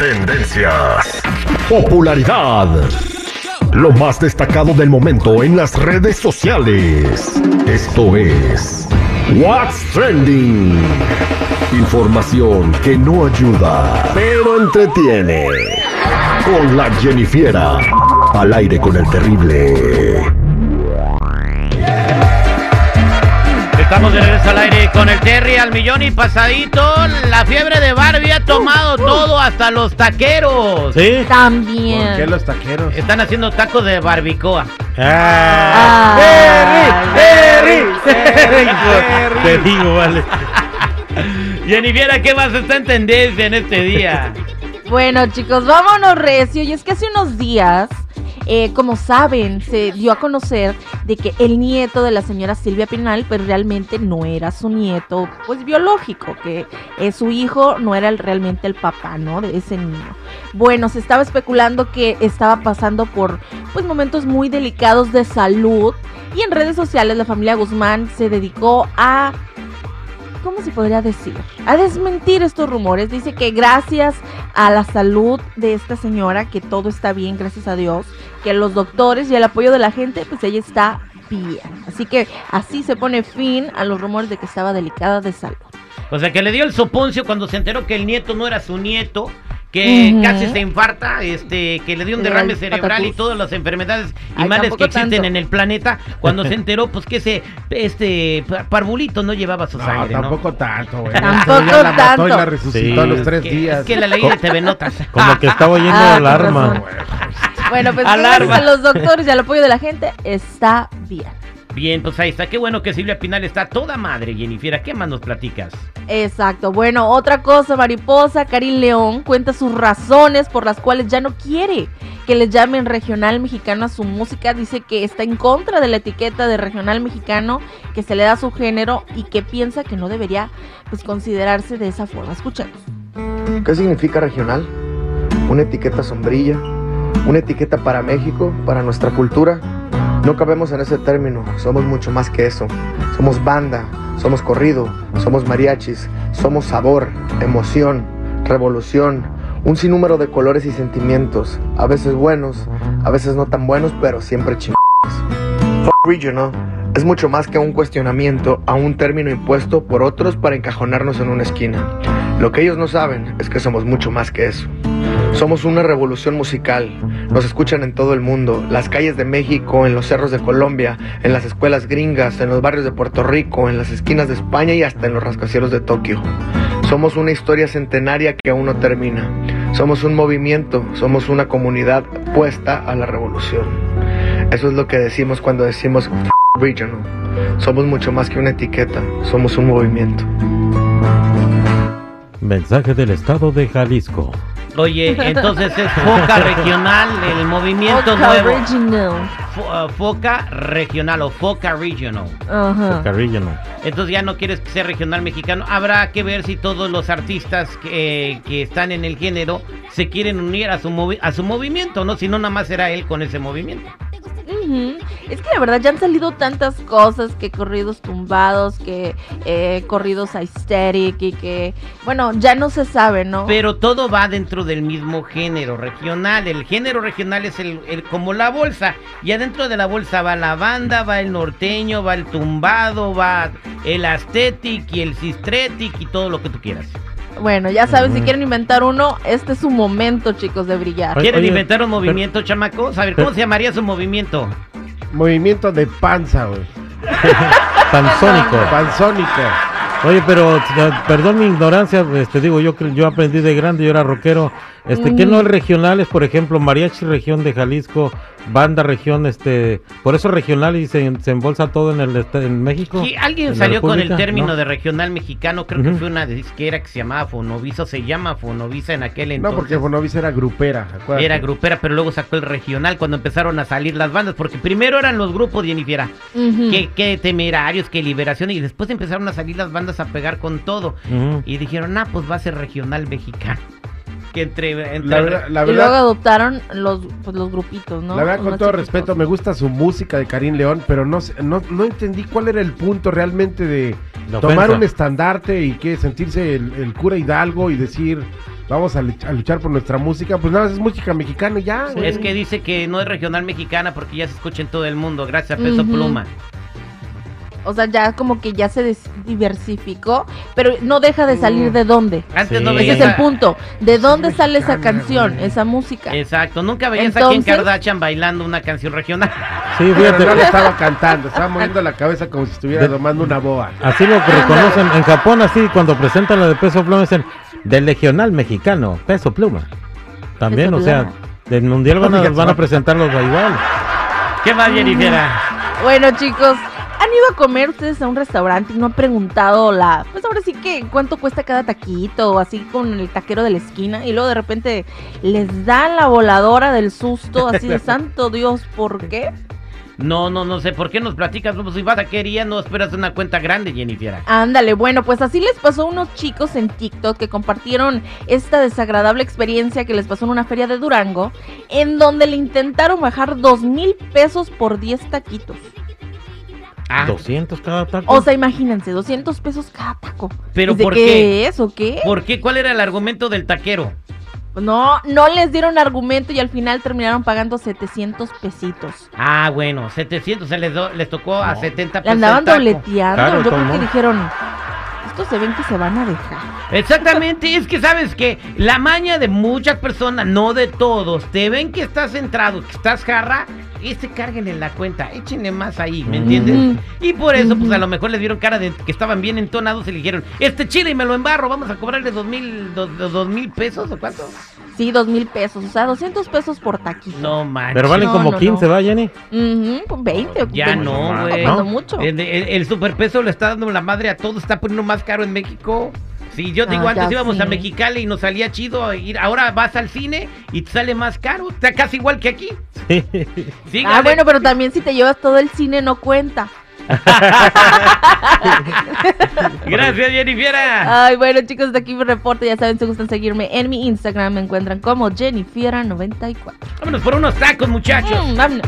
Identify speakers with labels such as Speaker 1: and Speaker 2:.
Speaker 1: Tendencias. Popularidad. Lo más destacado del momento en las redes sociales. Esto es What's Trending. Información que no ayuda, pero entretiene. Con la Jennifiera. Al aire con el terrible.
Speaker 2: Estamos de regreso al aire con el Terry al millón y pasadito. La fiebre de Barbie hasta los taqueros.
Speaker 3: ¿Sí?
Speaker 4: También.
Speaker 3: ¿Por qué los taqueros?
Speaker 2: Están haciendo tacos de barbicoa.
Speaker 3: ¡Ah!
Speaker 4: Ah.
Speaker 3: ¡Terry! ¡Terry! ¡Terry! Te digo, vale.
Speaker 2: Jennifer, ¿qué más está en tendencia en este día?
Speaker 4: Bueno, chicos, vámonos recio. Y es que hace unos días, eh, como saben, se dio a conocer de que el nieto de la señora Silvia Pinal, pues realmente no era su nieto, pues biológico, que eh, su hijo no era realmente el papá, ¿no? De ese niño. Bueno, se estaba especulando que estaba pasando por, pues, momentos muy delicados de salud. Y en redes sociales la familia Guzmán se dedicó a ¿cómo se podría decir? A desmentir estos rumores. Dice que gracias a la salud de esta señora, que todo está bien, gracias a Dios, que los doctores y el apoyo de la gente, pues ella está bien. Así que así se pone fin a los rumores de que estaba delicada de salud.
Speaker 2: O sea, que le dio el soponcio cuando se enteró que el nieto no era su nieto, que casi se infarta, este, que le dio un derrame cerebral y todas las enfermedades y
Speaker 4: Ay,
Speaker 2: males que existen
Speaker 4: tanto.
Speaker 2: en el planeta. Cuando se enteró, pues que ese, este, pa- parvulito no llevaba su
Speaker 3: No,
Speaker 2: sangre, ¿no?
Speaker 3: tampoco tanto, güey.
Speaker 4: Tampoco
Speaker 3: Ya la mató y la
Speaker 4: tanto.
Speaker 3: resucitó a los tres
Speaker 2: Que-
Speaker 3: días.
Speaker 2: Es que la ley de TV Notas.
Speaker 5: Como que estaba oyendo
Speaker 4: Ah,
Speaker 5: alarma.
Speaker 4: Bueno, pues a los doctores y al apoyo de la gente, está bien.
Speaker 2: Bien, pues ahí está. Qué bueno que Silvia Pinal está toda madre, Jennifer. ¿Qué más nos platicas?
Speaker 4: Exacto. Bueno, otra cosa, mariposa, Karin León cuenta sus razones por las cuales ya no quiere que le llamen regional mexicano a su música. Dice que está en contra de la etiqueta de regional mexicano que se le da a su género y que piensa que no debería pues considerarse de esa forma. Escuchemos.
Speaker 6: ¿Qué significa regional? Una etiqueta sombrilla, una etiqueta para México, para nuestra cultura. No cabemos en ese término, somos mucho más que eso. Somos banda, somos corrido, somos mariachis, somos sabor, emoción, revolución, un sinnúmero de colores y sentimientos, a veces buenos, a veces no tan buenos, pero siempre chingados. Regional es mucho más que un cuestionamiento a un término impuesto por otros para encajonarnos en una esquina. Lo que ellos no saben es que somos mucho más que eso. Somos una revolución musical. Nos escuchan en todo el mundo, las calles de México, en los cerros de Colombia, en las escuelas gringas, en los barrios de Puerto Rico, en las esquinas de España y hasta en los rascacielos de Tokio. Somos una historia centenaria que aún no termina. Somos un movimiento, somos una comunidad puesta a la revolución. Eso es lo que decimos cuando decimos "F regional. Somos mucho más que una etiqueta, somos un movimiento.
Speaker 5: Mensaje del estado de Jalisco.
Speaker 2: Oye, entonces es Foca Regional, el movimiento
Speaker 4: Oca
Speaker 2: nuevo.
Speaker 4: Original.
Speaker 2: Fo- uh, Foca Regional o Foca Regional.
Speaker 5: Carrillo no.
Speaker 2: Entonces ya no quieres que sea regional mexicano. Habrá que ver si todos los artistas que, que están en el género se quieren unir a su, movi- a su movimiento, ¿no? Si no, nada más será él con ese movimiento.
Speaker 4: Es que la verdad ya han salido tantas cosas que corridos tumbados, que eh, corridos aesthetic y que, bueno, ya no se sabe, ¿no?
Speaker 2: Pero todo va dentro del mismo género regional. El género regional es el, el- como la bolsa. Y adentro de la bolsa va la banda, va el norteño, va el tumbado, va el aesthetic y el sistretic y todo lo que tú quieras.
Speaker 4: Bueno, ya saben, si quieren inventar uno, este es su momento, chicos, de brillar.
Speaker 2: ¿Quieren
Speaker 5: oye,
Speaker 2: inventar un
Speaker 5: pero-
Speaker 2: movimiento, chamacos? A ver, ¿cómo se llamaría su movimiento?
Speaker 3: Movimiento de panza, güey.
Speaker 5: Panzónico.
Speaker 3: Panzónico.
Speaker 5: Oye, pero perdón mi ignorancia, este digo, yo yo aprendí de grande, yo era rockero. Este, ¿qué
Speaker 4: Mm.
Speaker 5: no es regionales, por ejemplo, mariachi región de Jalisco, banda región este, por eso regional y se, se embolsa todo en el est- en México?
Speaker 2: Sí, alguien
Speaker 5: ¿En la
Speaker 2: salió con el término
Speaker 5: ¿No?
Speaker 2: de regional mexicano, creo que fue una disquera que se llamaba Fonovisa, o se llama Fonovisa en aquel
Speaker 3: No,
Speaker 2: entonces.
Speaker 3: porque Bonovis era grupera, acuérdate.
Speaker 2: Era grupera, pero luego sacó el regional cuando empezaron a salir las bandas, porque primero eran los grupos, Jennifer,
Speaker 4: Ujú.
Speaker 2: que, que temerarios, que liberación, y después empezaron a salir las bandas a pegar con todo. Y dijeron, ah, pues va a ser regional mexicano. Que entre... entre
Speaker 3: La verdad, la
Speaker 4: y luego adoptaron los, pues, los grupitos, ¿no?
Speaker 3: la verdad, con todo
Speaker 4: chiquitos.
Speaker 3: respeto, me gusta su música de Karim León, pero no, sé- no, no entendí cuál era el punto realmente de
Speaker 5: La
Speaker 3: tomar
Speaker 5: ofensa.
Speaker 3: un estandarte y que sentirse el, el cura Hidalgo y decir vamos a, luch- a luchar por nuestra música, pues nada, más es música mexicana ya. güey.
Speaker 2: Es que dice que no es regional mexicana porque ya se escucha en todo el mundo, gracias a Peso. Pluma.
Speaker 4: O sea, ya como que ya se diversificó, pero no deja de salir
Speaker 3: Mm.
Speaker 4: de dónde.
Speaker 2: Antes
Speaker 5: Sí.
Speaker 2: no
Speaker 4: Ese es el punto. ¿De dónde sale esa canción,
Speaker 3: güey.
Speaker 4: esa música?
Speaker 2: Exacto, nunca veías a Kim
Speaker 4: Entonces-
Speaker 2: Kardashian bailando una canción regional.
Speaker 5: Sí,
Speaker 3: Pero
Speaker 5: fíjate.
Speaker 3: no le estaba cantando, estaba moviendo la cabeza como si estuviera domando una boa.
Speaker 5: Así lo que reconocen en Japón, así cuando presentan la de Peso Pluma, dicen del regional mexicano, Peso Pluma. También,
Speaker 4: Peso
Speaker 5: o sea,
Speaker 4: Pluma.
Speaker 5: del mundial van a, van a presentarlos igual.
Speaker 2: ¿Qué más, Jennifer?
Speaker 4: Bueno, chicos, ¿han ido a comer ustedes a un restaurante y no han preguntado la... Pues ahora sí que cuánto cuesta cada taquito o así con el taquero de la esquina y luego de repente les dan la voladora del susto así de santo Dios, ¿por qué?
Speaker 2: No, no, no sé. ¿Por qué nos platicas? Como si vas a quería, no esperas una cuenta grande, Jennifer.
Speaker 4: Ándale, bueno, pues así les pasó a unos chicos en TikTok que compartieron esta desagradable experiencia que les pasó en una feria de Durango, en donde le intentaron bajar dos mil pesos por 10 taquitos.
Speaker 2: Ah,
Speaker 5: 200 cada taco.
Speaker 4: O sea, imagínense, 200 pesos cada taco.
Speaker 2: ¿Pero
Speaker 4: ¿De
Speaker 2: por
Speaker 4: qué,
Speaker 2: qué?
Speaker 4: es o qué?
Speaker 2: ¿por qué? ¿Cuál era el argumento del taquero?
Speaker 4: No, no les dieron argumento y al final terminaron pagando 700 pesitos.
Speaker 2: Ah, bueno, 700, se les, do- les tocó a
Speaker 5: No.
Speaker 2: 70
Speaker 4: Le
Speaker 2: pesos.
Speaker 4: andaban
Speaker 2: el taco.
Speaker 4: dobleteando.
Speaker 5: Claro,
Speaker 4: Yo creo
Speaker 5: ¿cómo
Speaker 4: que dijeron, estos se ven que se van a dejar.
Speaker 2: Exactamente, es que sabes que la maña de muchas personas, no de todos, te ven que estás centrado, que estás jarra, este cárguenle la cuenta, échenle más ahí, ¿me entiendes? Y por eso, pues a lo mejor les dieron cara de que estaban bien entonados y le dijeron, este chile y me lo embarro, vamos a cobrarle dos mil, dos, dos- dos mil pesos o cuánto.
Speaker 4: Sí, dos mil pesos, o sea, 200 pesos por taquito.
Speaker 2: No manches.
Speaker 5: Pero valen
Speaker 4: No,
Speaker 5: como
Speaker 4: no,
Speaker 5: 15,
Speaker 4: no.
Speaker 5: ¿va, Jenny?
Speaker 4: Ujú, pues 20 o
Speaker 2: Ya
Speaker 4: 20,
Speaker 2: no, güey.
Speaker 5: ¿No?
Speaker 4: mucho.
Speaker 2: El, el- el superpeso le está dando la madre a todo, está poniendo más caro en México. Sí, yo digo,
Speaker 4: Ah,
Speaker 2: antes íbamos a. Mexicali y nos salía chido ir. Ahora vas al cine y te sale más caro. Está casi igual que aquí.
Speaker 5: Sí.
Speaker 4: Ah, bueno, pero también si te llevas todo el cine no cuenta.
Speaker 2: Gracias, Jennifer.
Speaker 4: Ay, bueno, chicos, hasta aquí mi reporte. Ya saben, si gustan seguirme en mi Instagram, me encuentran como Jennifiera94.
Speaker 2: Vámonos por unos tacos, muchachos.
Speaker 4: Mm, vámonos.